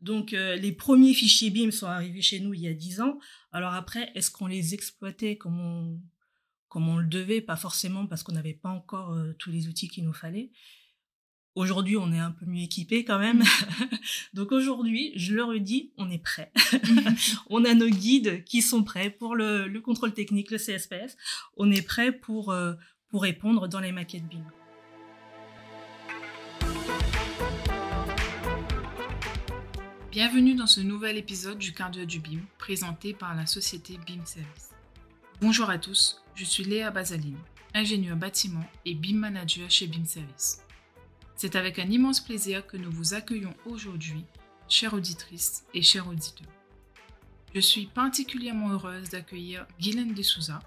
Donc, les premiers fichiers BIM sont arrivés chez nous il y a 10 ans. Alors après, est-ce qu'on les exploitait comme on, on le devait? Pas forcément parce qu'on n'avait pas encore tous les outils qu'il nous fallait. Aujourd'hui, on est un peu mieux équipé quand même. Donc aujourd'hui, je le redis, on est prêt. on a nos guides qui sont prêts pour le, contrôle technique, le CSPS. On est prêt pour, euh, pour répondre dans les maquettes BIM. Bienvenue dans ce nouvel épisode du Cardio du BIM, présenté par la société BIM Service. Bonjour à tous, je suis Léa Bazaline, ingénieur bâtiment et BIM manager chez BIM Service. C'est avec un immense plaisir que nous vous accueillons aujourd'hui, chères auditrices et chers auditeurs. Je suis particulièrement heureuse d'accueillir Guylaine de Souza,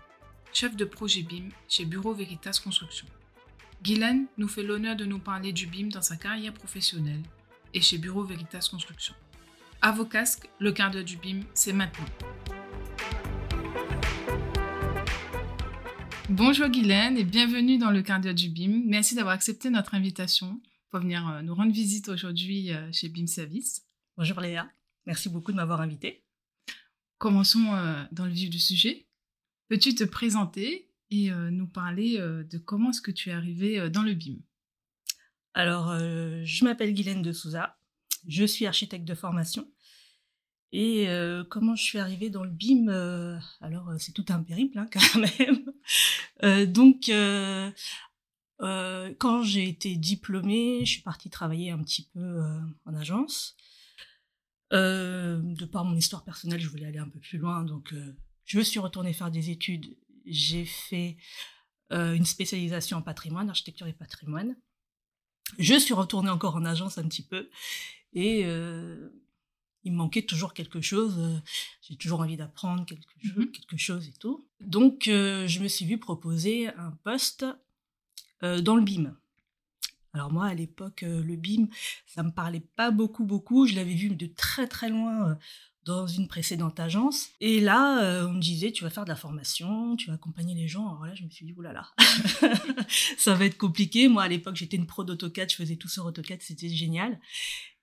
chef de projet BIM chez Bureau Veritas Construction. Guylaine nous fait l'honneur de nous parler du BIM dans sa carrière professionnelle et chez Bureau Veritas Construction. À vos casques, le quart d'heure du BIM, c'est maintenant. Bonjour Guylaine et bienvenue dans le quart du BIM. Merci d'avoir accepté notre invitation pour venir euh, nous rendre visite aujourd'hui euh, chez BIM Service. Bonjour Léa, merci beaucoup de m'avoir invité. Commençons euh, dans le vif du sujet. Peux-tu te présenter et nous parler de comment est-ce que tu es arrivée dans le BIM? Alors, je m'appelle Guylaine de Souza, je suis architecte de formation et euh, comment je suis arrivée dans le BIM euh, Alors, euh, c'est tout un périple hein, quand même. donc, quand j'ai été diplômée, je suis partie travailler un petit peu en agence. de par mon histoire personnelle, je voulais aller un peu plus loin, donc je suis retournée faire des études. J'ai fait une spécialisation en patrimoine, architecture et patrimoine. Je suis retournée encore en agence un petit peu. Et il me manquait toujours quelque chose. Euh, j'ai toujours envie d'apprendre quelque, chose, mmh quelque chose et tout. Donc, euh, je me suis vue proposer un poste euh, dans le BIM. Alors moi, à l'époque, le BIM, ça me parlait pas beaucoup, beaucoup. Je l'avais vu de très, très loin dans une précédente agence. Et là, on me disait, tu vas faire de la formation, tu vas accompagner les gens. Alors là, je me suis dit, oulala, ça va être compliqué. Moi, à l'époque, j'étais une pro d'AutoCAD, je faisais tout sur AutoCAD, c'était génial.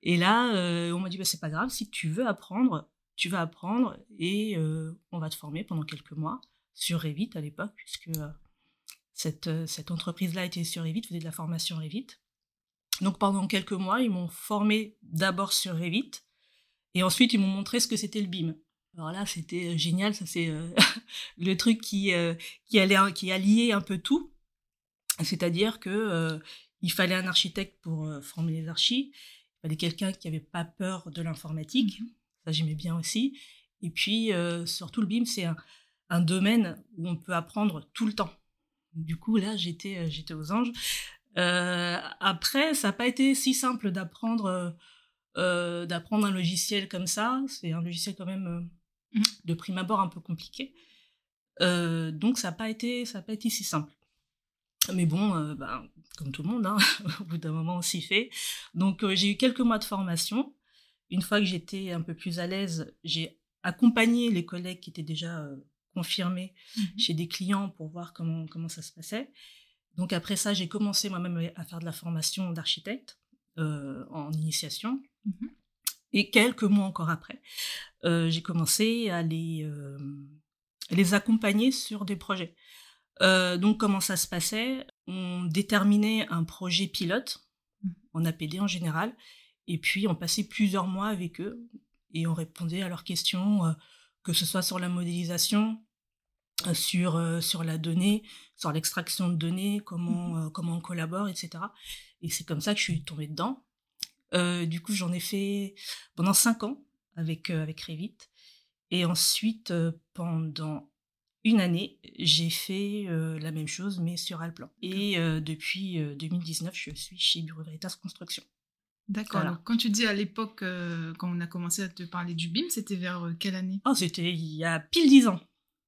Et là, euh, on m'a dit, bah, c'est pas grave, si tu veux apprendre, tu vas apprendre et euh, on va te former pendant quelques mois sur Revit à l'époque, puisque euh, cette, cette entreprise-là était sur Revit, faisait de la formation Revit. Donc pendant quelques mois, ils m'ont formé d'abord sur Revit et ensuite ils m'ont montré ce que c'était le BIM. Alors là, c'était génial, ça c'est le truc qui, qui, allait, qui alliait un peu tout. C'est-à-dire que il fallait un architecte pour former les archis, il fallait quelqu'un qui n'avait pas peur de l'informatique. Mmh Ça, j'aimais bien aussi. Et puis, euh, surtout, le BIM, c'est un, domaine où on peut apprendre tout le temps. Du coup, là, j'étais, euh, j'étais aux anges. Euh, après, ça n'a pas été si simple d'apprendre, d'apprendre un logiciel comme ça. C'est un logiciel quand même mmh de prime abord un peu compliqué. donc, ça n'a pas été, ça pas été si simple. Mais bon, euh, ben, comme tout le monde, hein, au bout d'un moment, on s'y fait. Donc, euh, j'ai eu quelques mois de formation. Une fois que j'étais un peu plus à l'aise, j'ai accompagné les collègues qui étaient déjà euh, confirmés mmh chez des clients pour voir comment, comment ça se passait. Donc, après ça, j'ai commencé moi-même à faire de la formation d'architecte en initiation. Mmh Et quelques mois encore après, j'ai commencé à les, les accompagner sur des projets. Euh, donc comment ça se passait? On déterminait un projet pilote mmh. en APD en général, et puis on passait plusieurs mois avec eux et on répondait à leurs questions, euh, que ce soit sur la modélisation, euh, sur, sur la donnée, sur l'extraction de données, comment, mmh. comment on collabore, etc. Et c'est comme ça que je suis tombée dedans. du coup, j'en ai fait pendant cinq ans avec, avec Revit. Et ensuite, pendant une année, j'ai fait euh, la même chose, mais sur Alplan. Et euh, depuis 2019, euh, je suis chez Bureau Veritas Construction. D'accord. Quand tu dis à l'époque, quand on a commencé à te parler du BIM, c'était vers quelle année? Oh, c'était il y a pile dix ans.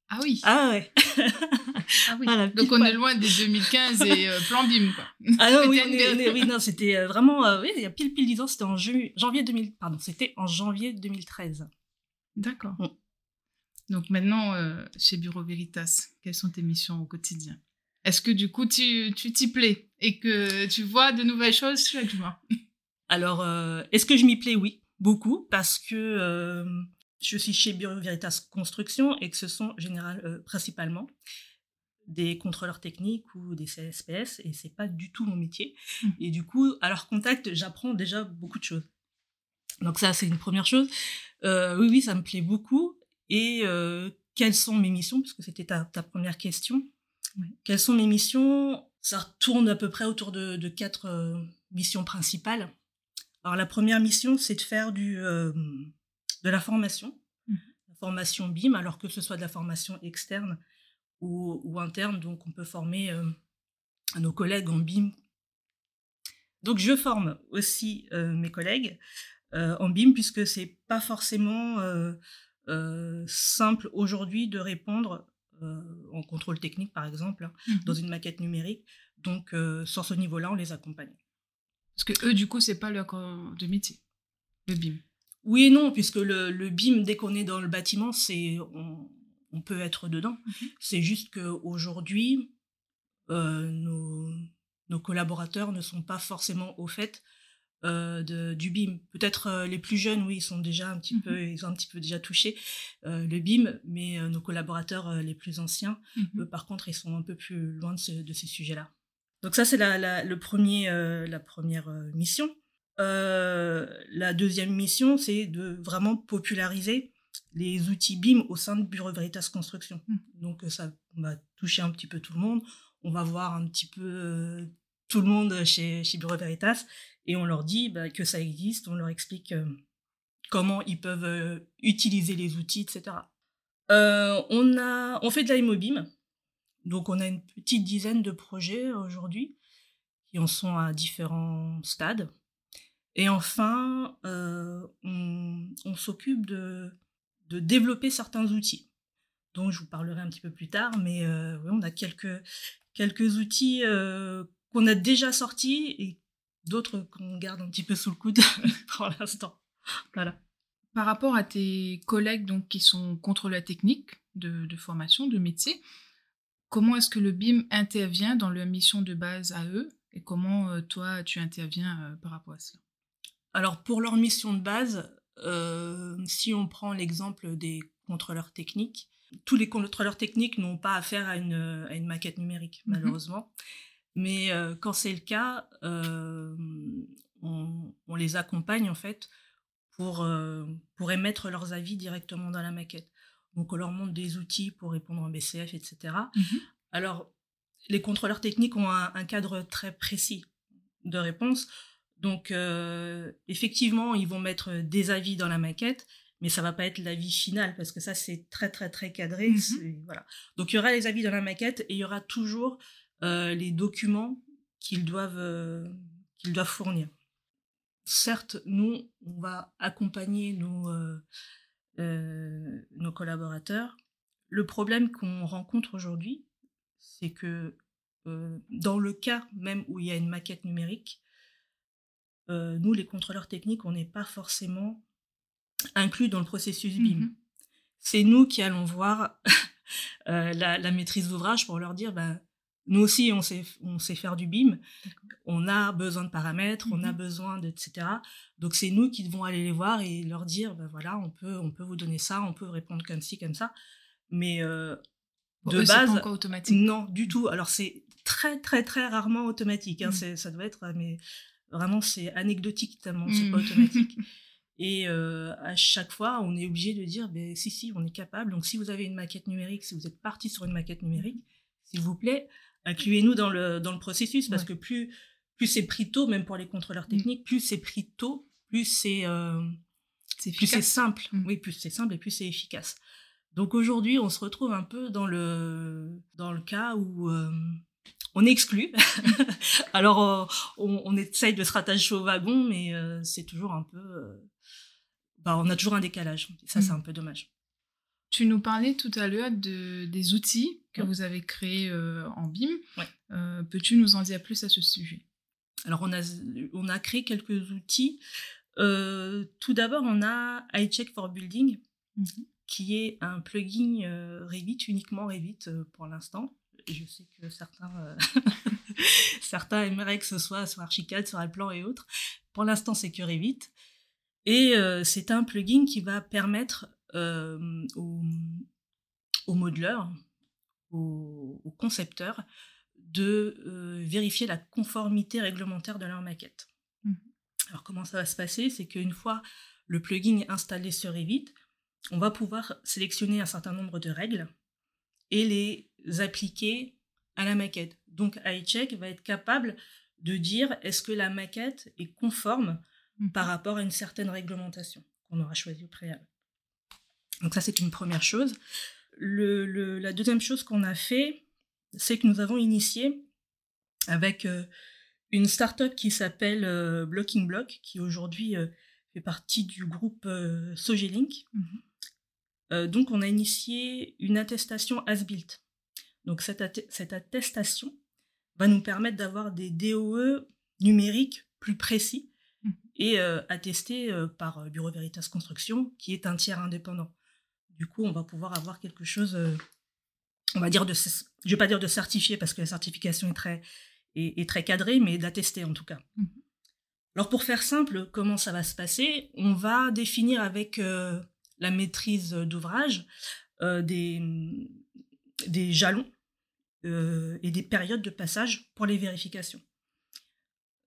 Ah oui. Ah ouais. ah oui. Donc on est loin des 2015 et plan BIM quoi. Ah non, oui, oui, non, c'était vraiment, oui, il y a pile pile dix ans, c'était en janvier 2000, pardon, c'était en janvier 2013. D'accord. Mm. Donc maintenant, euh, chez Bureau Veritas, quelles sont tes missions au quotidien? Est-ce que du coup, tu t'y plais et que tu vois de nouvelles choses? Chaque jour Alors, euh, est-ce que je m'y plais? Oui. beaucoup parce que je suis chez Bureau Veritas Construction et que ce sont général, principalement des contrôleurs techniques ou des CSPS et c'est pas du tout mon métier. Mmh. Et du coup, à leur contact, j'apprends déjà beaucoup de choses. Donc ça, c'est une première chose. Euh, oui, oui, ça me plaît beaucoup. Et euh, quelles sont mes missions Parce que c'était ta, première question. Quelles sont mes missions? Ça tourne à peu près autour de, quatre euh, missions principales. Alors la première mission, c'est de faire du, de la formation, mmh. la formation BIM, alors que ce soit de la formation externe ou, interne. Donc, on peut former euh, nos collègues en BIM. Donc, je forme aussi euh, mes collègues euh, en BIM puisque c'est pas forcément simple aujourd'hui de répondre en contrôle technique, par exemple, hein, mmh dans une maquette numérique. Donc, sur ce niveau-là, on les accompagne. Parce que eux, du coup, c'est pas leur corps de métier, le BIM. Oui et non, puisque le, le BIM, dès qu'on est dans le bâtiment, c'est on peut être dedans. Mmh c'est juste qu'aujourd'hui, euh, nos, nos, collaborateurs ne sont pas forcément au fait euh, de, du BIM. Peut-être euh, les plus jeunes, oui, ils sont déjà un petit peu, ils ont un petit peu déjà touché le BIM, mais nos collaborateurs les plus anciens, mmh par contre, ils sont un peu plus loin de, de ces sujets-là. Donc ça, c'est la, le premier, la première mission. la deuxième mission, c'est de vraiment populariser les outils BIM au sein de Bureau Veritas Construction. Mmh. Donc euh, ça va toucher un petit peu tout le monde. On va voir un petit peu euh, tout le monde chez, chez Bureau Veritas et on leur dit bah, que ça existe, on leur explique euh, comment ils peuvent utiliser les outils, etc. on, a, on fait de la BIM. Donc on a une petite dizaine de projets aujourd'hui qui en sont à différents stades. Et enfin, on s'occupe de de développer certains outils dont je vous parlerai un petit peu plus tard, mais euh, on a quelques, quelques outils euh, qu'on a déjà sortis et d'autres qu'on garde un petit peu sous le coude pour l'instant. Voilà. Par rapport à tes collègues donc, qui sont contrôleurs techniques de, de formation, de métier, comment est-ce que le BIM intervient dans leur mission de base à eux et comment euh, toi tu interviens par rapport à cela? Alors pour leur mission de base, euh, si on prend l'exemple des contrôleurs techniques, tous les contrôleurs techniques n'ont pas affaire à une, à une maquette numérique, mmh malheureusement. Mais euh, quand c'est le cas, euh, on, on, les accompagne en fait pour, pour émettre leurs avis directement dans la maquette. Donc on leur montre des outils pour répondre en BCF, etc. Mmh Alors, les contrôleurs techniques ont un cadre très précis de réponse. Donc, euh, effectivement, ils vont mettre des avis dans la maquette, mais ça va pas être l'avis final parce que ça, c'est très, très, très cadré. Mmh voilà. Donc, il y aura les avis dans la maquette et il y aura toujours euh, les documents qu'ils doivent, euh, qu'ils doivent fournir. Certes, nous, on va accompagner nos, nos collaborateurs. Le problème qu'on rencontre aujourd'hui, c'est que dans le cas même où il y a une maquette numérique, euh, nous, les contrôleurs techniques, on n'est pas forcément inclus dans le processus BIM. Mmh C'est nous qui allons voir euh, la, maîtrise d'ouvrage pour leur dire, ben, nous aussi, on sait, on sait faire du BIM, on a besoin de paramètres, on a mmh besoin de, etc. Donc, c'est nous qui devons aller les voir et leur dire, ben voilà, on peut, on peut vous donner ça, on peut répondre comme ci, comme ça. Mais euh, de base, automatique. non, du tout. Alors, c'est très, très, très rarement automatique. Hein. Mmh. Ça doit être mais Vraiment, c'est anecdotique tellement c'est pas mmh. automatique. Et euh, à chaque fois, on est obligé de dire, ben, si, si, on est capable. Donc, si vous avez une maquette numérique, si vous êtes parti sur une maquette numérique, s'il vous plaît, incluez-nous dans le, dans le processus, parce que plus, plus c'est pris tôt, même pour les contrôleurs mmh. techniques, plus c'est pris tôt, plus c'est euh, plus c'est simple. Mmh. Oui, plus c'est simple et plus c'est efficace. Donc aujourd'hui, on se retrouve un peu dans le, dans le cas où euh, on exclut. Alors, euh, on, essaye de se rattacher au wagon, mais c'est toujours un peu. Bah, on a toujours un décalage. ça, c'est mm. un peu dommage. Tu nous parlais tout à l'heure de, des outils que vous avez créés en BIM. Peux-tu nous en dire plus à ce sujet? Alors, on a, on a créé quelques outils. tout d'abord, on a iCheck for Building, mm-hmm. qui est un plugin Revit, uniquement Revit pour l'instant je sais que certains, euh, certains aimeraient que ce soit sur Archicad, sur Alplan et autres. Pour l'instant, c'est que Revit. Et c'est un plugin qui va permettre aux, aux modeleurs, aux, concepteurs, de vérifier la conformité réglementaire de leur maquette. Mmh. Alors comment ça va se passer? C'est qu'une fois le plugin installé sur Revit, on va pouvoir sélectionner un certain nombre de règles et les appliquer à la maquette. Donc iCheck va être capable de dire est-ce que la maquette est conforme mmh. par rapport à une certaine réglementation qu'on aura choisie au préalable. Donc ça, c'est une première chose. La deuxième chose qu'on a fait, c'est que nous avons initié avec euh, une startup qui s'appelle euh, Blocking Block, qui aujourd'hui euh, fait partie du groupe Sogelink. Mmh. donc, on a initié une attestation as-built. Donc, cette, cette, attestation va nous permettre d'avoir des DOE numériques plus précis mmh. et attestés par Bureau Veritas Construction, qui est un tiers indépendant. Du coup, on va pouvoir avoir quelque chose, euh, on va dire, de, je ne vais pas dire de certifié parce que la certification est très, est, très cadrée, mais d'attester en tout cas. Mmh. Alors pour faire simple, comment ça va se passer? On va définir avec euh, la maîtrise d'ouvrage euh, des, des jalons et des périodes de passage pour les vérifications.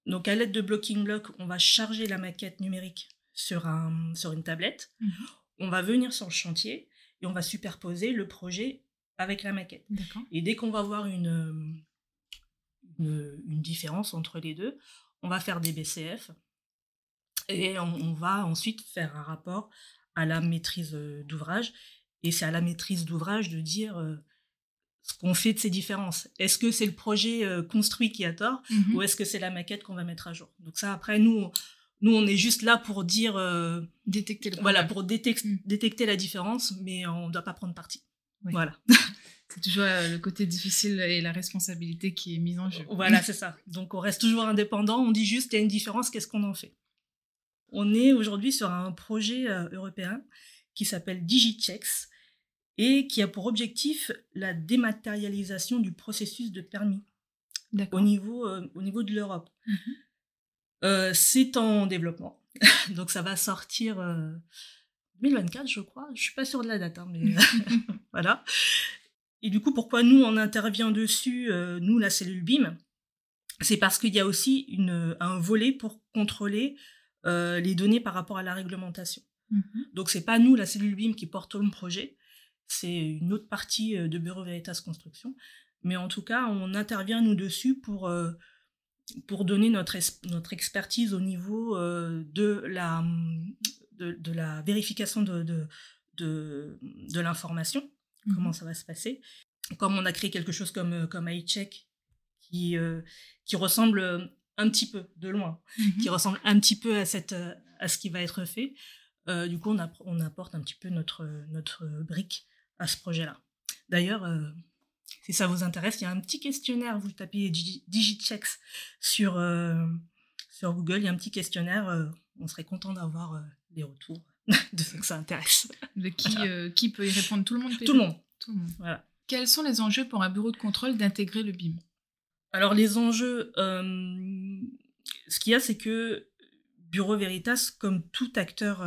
Donc à l'aide de Blocking Block, on va charger la maquette numérique sur, un, sur une tablette. Mmh on va venir sur le chantier et on va superposer le projet avec la maquette. Et dès qu'on va voir une, une, différence entre les deux, on va faire des BCF et on, va ensuite faire un rapport à la maîtrise euh, d'ouvrage. Et c'est à la maîtrise d'ouvrage de dire euh, ce qu'on fait de ces différences. Est-ce que c'est le projet euh, construit qui a tort mmh ou est-ce que c'est la maquette qu'on va mettre à jour? Donc ça, après, nous, nous, on est juste là pour dire. Euh, détecter le Voilà, pour mm. détecter la différence, mais on ne doit pas prendre parti. Voilà. c'est toujours euh, le côté difficile et la responsabilité qui est mise en jeu. Voilà, c'est ça. Donc, on reste toujours indépendant. On dit juste, il y a une différence, qu'est-ce qu'on en fait? On est aujourd'hui sur un projet euh, européen qui s'appelle DigiChecks et qui a pour objectif la dématérialisation du processus de permis au niveau, au niveau de l'Europe. Mhm. Euh, c'est en développement. Donc ça va sortir 2024, euh, je crois. Je suis pas sûre de la date, hein, mais voilà. Et du coup, pourquoi nous, on intervient dessus, euh, nous, la cellule BIM? C'est parce qu'il y a aussi une, un volet pour contrôler les données par rapport à la réglementation. Mhm. Donc c'est pas nous, la cellule BIM, qui portons le projet, c'est une autre partie de Bureau Veritas Construction. Mais en tout cas, on intervient, nous, dessus pour pour donner notre, notre expertise au niveau euh, de, la, de, la vérification de, de, de, l'information, mmh comment ça va se passer? Comme on a créé quelque chose comme, euh, comme iCheck, qui, euh, qui ressemble un petit peu, de loin, mmh qui ressemble un petit peu à, cette, à ce qui va être fait, du coup, on, on, apporte un petit peu notre, notre brique à ce projet-là. D'ailleurs, si ça vous intéresse, il y a un petit questionnaire, vous tapez Digichecks sur, euh, sur Google, il y a un petit questionnaire, euh, on serait content d'avoir euh, des retours de ceux que ça intéresse. De qui, qui peut y répondre? Tout le monde Tout le monde. Tout le monde. Voilà. Quels sont les enjeux pour un bureau de contrôle d'intégrer le BIM? Alors les enjeux, ce qu'il y a, c'est que Bureau Veritas, comme tout acteur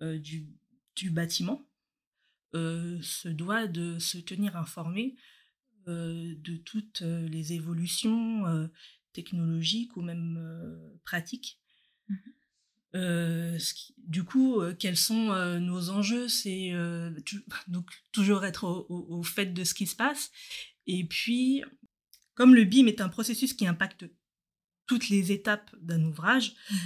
du, du bâtiment, se doit de se tenir informé euh, de toutes euh, les évolutions technologiques ou même pratiques. Mmh du coup, quels sont nos enjeux? C'est donc toujours être au, fait de ce qui se passe. Et puis, comme le BIM est un processus qui impacte toutes les étapes d'un ouvrage, mmh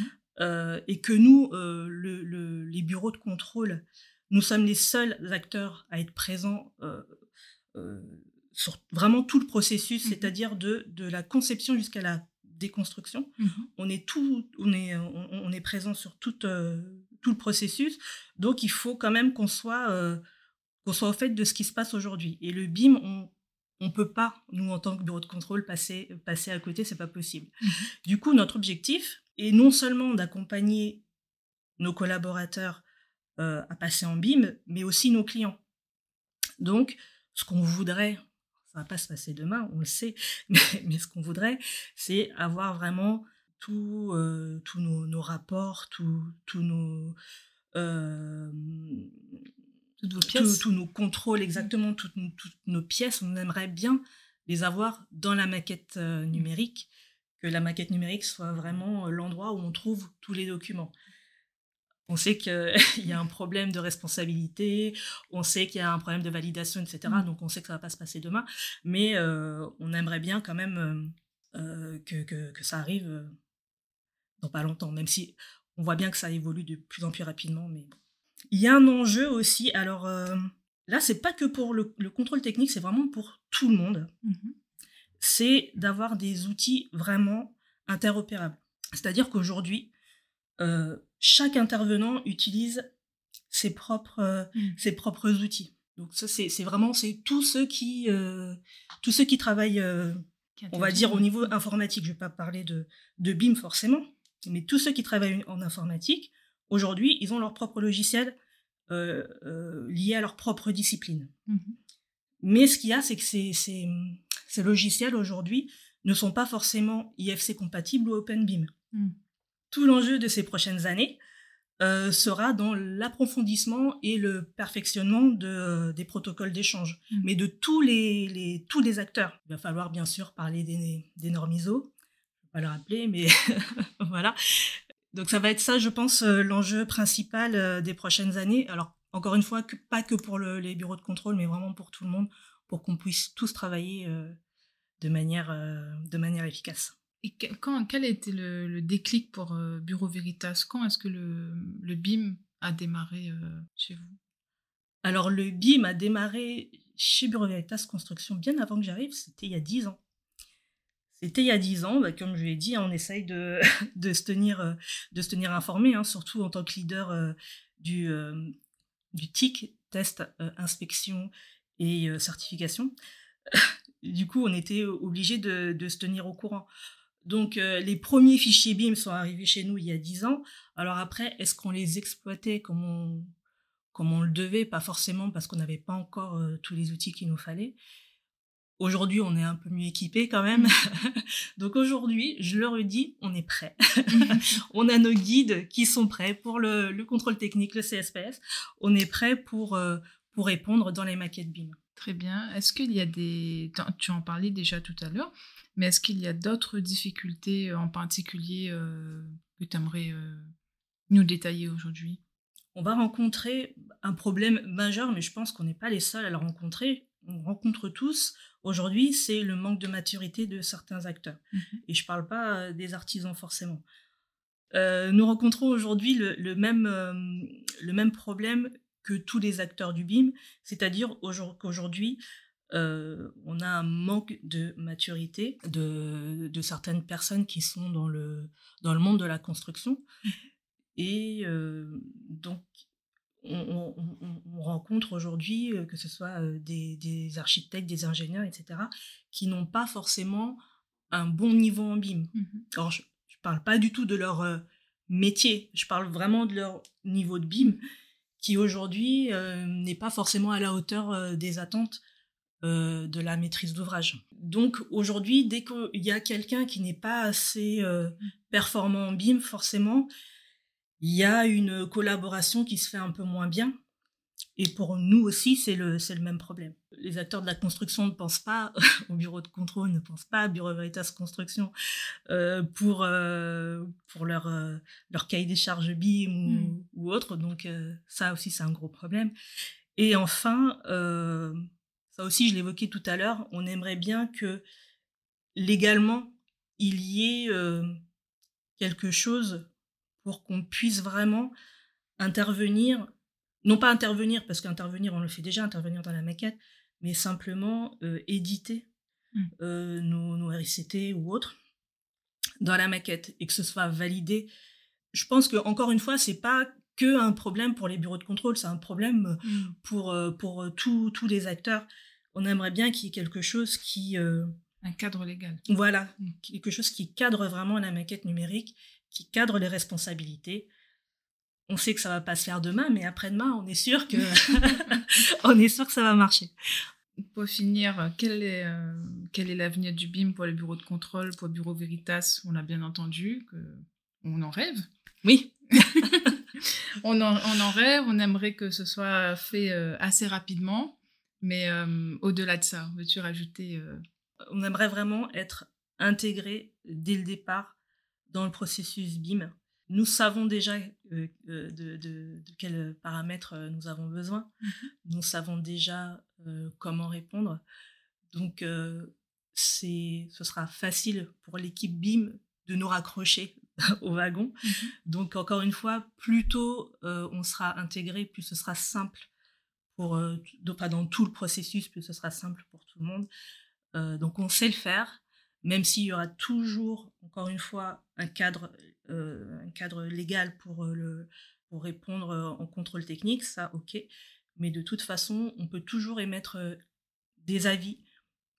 et que nous, le, les bureaux de contrôle, nous sommes les seuls acteurs à être présents euh, euh, sur vraiment tout le processus, mmh c'est-à-dire de, de la conception jusqu'à la déconstruction. Mmh on est tout, on est, on, est présent sur tout, euh, tout le processus. Donc, il faut quand même qu'on soit, qu'on soit au fait de ce qui se passe aujourd'hui. Et le BIM, on, on peut pas, nous en tant que bureau de contrôle, passer, passer à côté, c'est pas possible. Mmh du coup, notre objectif est non seulement d'accompagner nos collaborateurs euh, à passer en BIM, mais aussi nos clients. Donc, ce qu'on voudrait, ça va pas se passer demain, on le sait, mais, ce qu'on voudrait, c'est avoir vraiment tous nos, rapports, tous nos tous nos contrôles, exactement toutes, nos pièces, on aimerait bien les avoir dans la maquette numérique, que la maquette numérique soit vraiment l'endroit où on trouve tous les documents. On sait qu'il y a un problème de responsabilité, on sait qu'il y a un problème de validation, etc. Mmh. Donc on sait que ça va pas se passer demain, mais on aimerait bien quand même que, que, ça arrive dans pas longtemps, même si on voit bien que ça évolue de plus en plus rapidement. Mais il y a un enjeu aussi. Alors là, c'est pas que pour le, contrôle technique, c'est vraiment pour tout le monde. Mmh c'est d'avoir des outils vraiment interopérables. C'est-à-dire qu'aujourd'hui, chaque intervenant utilise ses propres, mmh. ses propres outils. Donc ça, c'est vraiment c'est tous ceux qui tous ceux qui travaillent, on va dire au niveau informatique. Je vais pas parler de, de BIM forcément, mais tous ceux qui travaillent en informatique, aujourd'hui, ils ont leur propre logiciel lié à leur propre discipline. Mmh mais ce qu'il y a, c'est que ces, ces, ces logiciels aujourd'hui ne sont pas forcément IFC compatibles ou OpenBIM. Mmh tout l'enjeu de ces prochaines années euh, sera dans l'approfondissement et le perfectionnement de, euh, des protocoles d'échange, mmh. mais de tous les, tous les acteurs. Il va falloir bien sûr parler des, des normes ISO, je vais pas le rappeler, mais voilà. Donc ça va être ça, je pense, euh, l'enjeu principal des prochaines années. Alors encore une fois, que, pas que pour les bureaux de contrôle, mais vraiment pour tout le monde, pour qu'on puisse tous travailler de, manière, de manière efficace. Quand, quel a été le, déclic pour euh, Bureau Veritas? Quand est-ce que le, BIM a démarré euh, chez vous? Alors, le BIM a démarré chez Bureau Veritas Construction bien avant que j'arrive, c'était il y a dix ans. C'était il y a dix ans, bah, comme je l'ai dit, on essaye de, se, tenir, euh, de se tenir informé, hein, surtout en tant que leader du, du TIC, test, inspection et certification. du coup, on était obligé de, se tenir au courant. Donc, euh, les premiers fichiers BIM sont arrivés chez nous il y a 10 ans. Alors après, est-ce qu'on les exploitait comme on, comme on le devait? Pas forcément parce qu'on n'avait pas encore euh, tous les outils qu'il nous fallait. Aujourd'hui, on est un peu mieux équipé quand même. Donc aujourd'hui, je le redis, on est prêt. on a nos guides qui sont prêts pour le, le, contrôle technique, le CSPS. On est prêt pour, euh, pour répondre dans les maquettes BIM. Très bien. Est-ce qu'il y a des... Tu en parlais déjà tout à l'heure. Mais est-ce qu'il y a d'autres difficultés euh, en particulier euh, que tu aimerais euh, nous détailler aujourd'hui? On va rencontrer un problème majeur, mais je pense qu'on n'est pas les seuls à le rencontrer. On rencontre tous aujourd'hui, c'est le manque de maturité de certains acteurs. Mmh Et je ne parle pas des artisans forcément. nous rencontrons aujourd'hui le, même, le même problème que tous les acteurs du BIM, c'est-à-dire qu'aujourd'hui, euh, on a un manque de maturité de, de, certaines personnes qui sont dans le, dans le monde de la construction. Et euh, donc, on, rencontre aujourd'hui, euh, que ce soit des, des, architectes, des ingénieurs, etc., qui n'ont pas forcément un bon niveau en BIM. Mmh Alors, je ne parle pas du tout de leur métier, je parle vraiment de leur niveau de BIM, qui aujourd'hui n'est pas forcément à la hauteur des attentes euh, de la maîtrise d'ouvrage. Donc aujourd'hui, dès qu'il y a quelqu'un qui n'est pas assez euh, performant en BIM, forcément, il y a une collaboration qui se fait un peu moins bien. Et pour nous aussi, c'est le même problème. Les acteurs de la construction ne pensent pas au bureau de contrôle, ne pensent pas à Bureau Veritas Construction euh, pour, pour leur, leur cahier des charges BIM ou, hmm. ou autre. Donc ça aussi, c'est un gros problème. Et enfin, ça aussi je l'évoquais tout à l'heure, on aimerait bien que légalement, il y ait quelque chose pour qu'on puisse vraiment intervenir, non pas intervenir, parce qu'intervenir, on le fait déjà, intervenir dans la maquette, mais simplement éditer mmh. nos, nos, RICT ou autres dans la maquette et que ce soit validé. Je pense que encore une fois, c'est pas que un problème pour les bureaux de contrôle, c'est un problème mmh. pour, pour tous les acteurs on aimerait bien qu'il y ait quelque chose qui... Euh, un cadre légal. Voilà, mm. quelque chose qui cadre vraiment la maquette numérique, qui cadre les responsabilités. On sait que ça va pas se faire demain, mais après-demain, on est sûr que on est sûr que ça va marcher. pour finir, quel est, quel est l'avenir du BIM pour le bureau de contrôle, pour le bureau Veritas? On a bien entendu que on en rêve. Oui. on, en, on, en, rêve, on aimerait que ce soit fait assez rapidement. Mais au-delà de ça, veux-tu rajouter On aimerait vraiment être intégré dès le départ dans le processus BIM. Nous savons déjà euh, euh, de, de, quels paramètres euh, nous avons besoin. Mhm. Nous savons déjà comment répondre. Donc, c'est, ce sera facile pour l'équipe BIM de nous raccrocher au wagon. Mhm. Donc, encore une fois, plus tôt on sera intégré, plus ce sera simple pour, pas dans tout le processus, plus ce sera simple pour tout le monde. donc, on sait le faire même s'il y aura toujours, encore une fois, un cadre, euh, un cadre légal pour, euh, le, pour répondre euh, en contrôle technique, ça, ok. Mais de toute façon, on peut toujours émettre des avis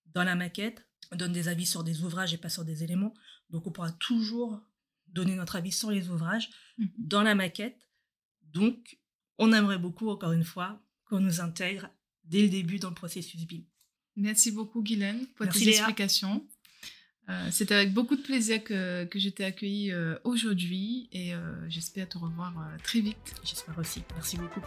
dans la maquette. On donne des avis sur des ouvrages et pas sur des éléments. Donc, on pourra toujours donner notre avis sur les ouvrages mmh. dans la maquette. Donc, on aimerait beaucoup, encore une fois, qu'on nous intègre dès le début dans le processus BIM. Merci beaucoup, Guylaine, pour tes explications. Euh, c'est avec beaucoup de plaisir que, que je t'ai accueilli euh, aujourd'hui et euh, j'espère te revoir très vite. J'espère aussi. Merci beaucoup.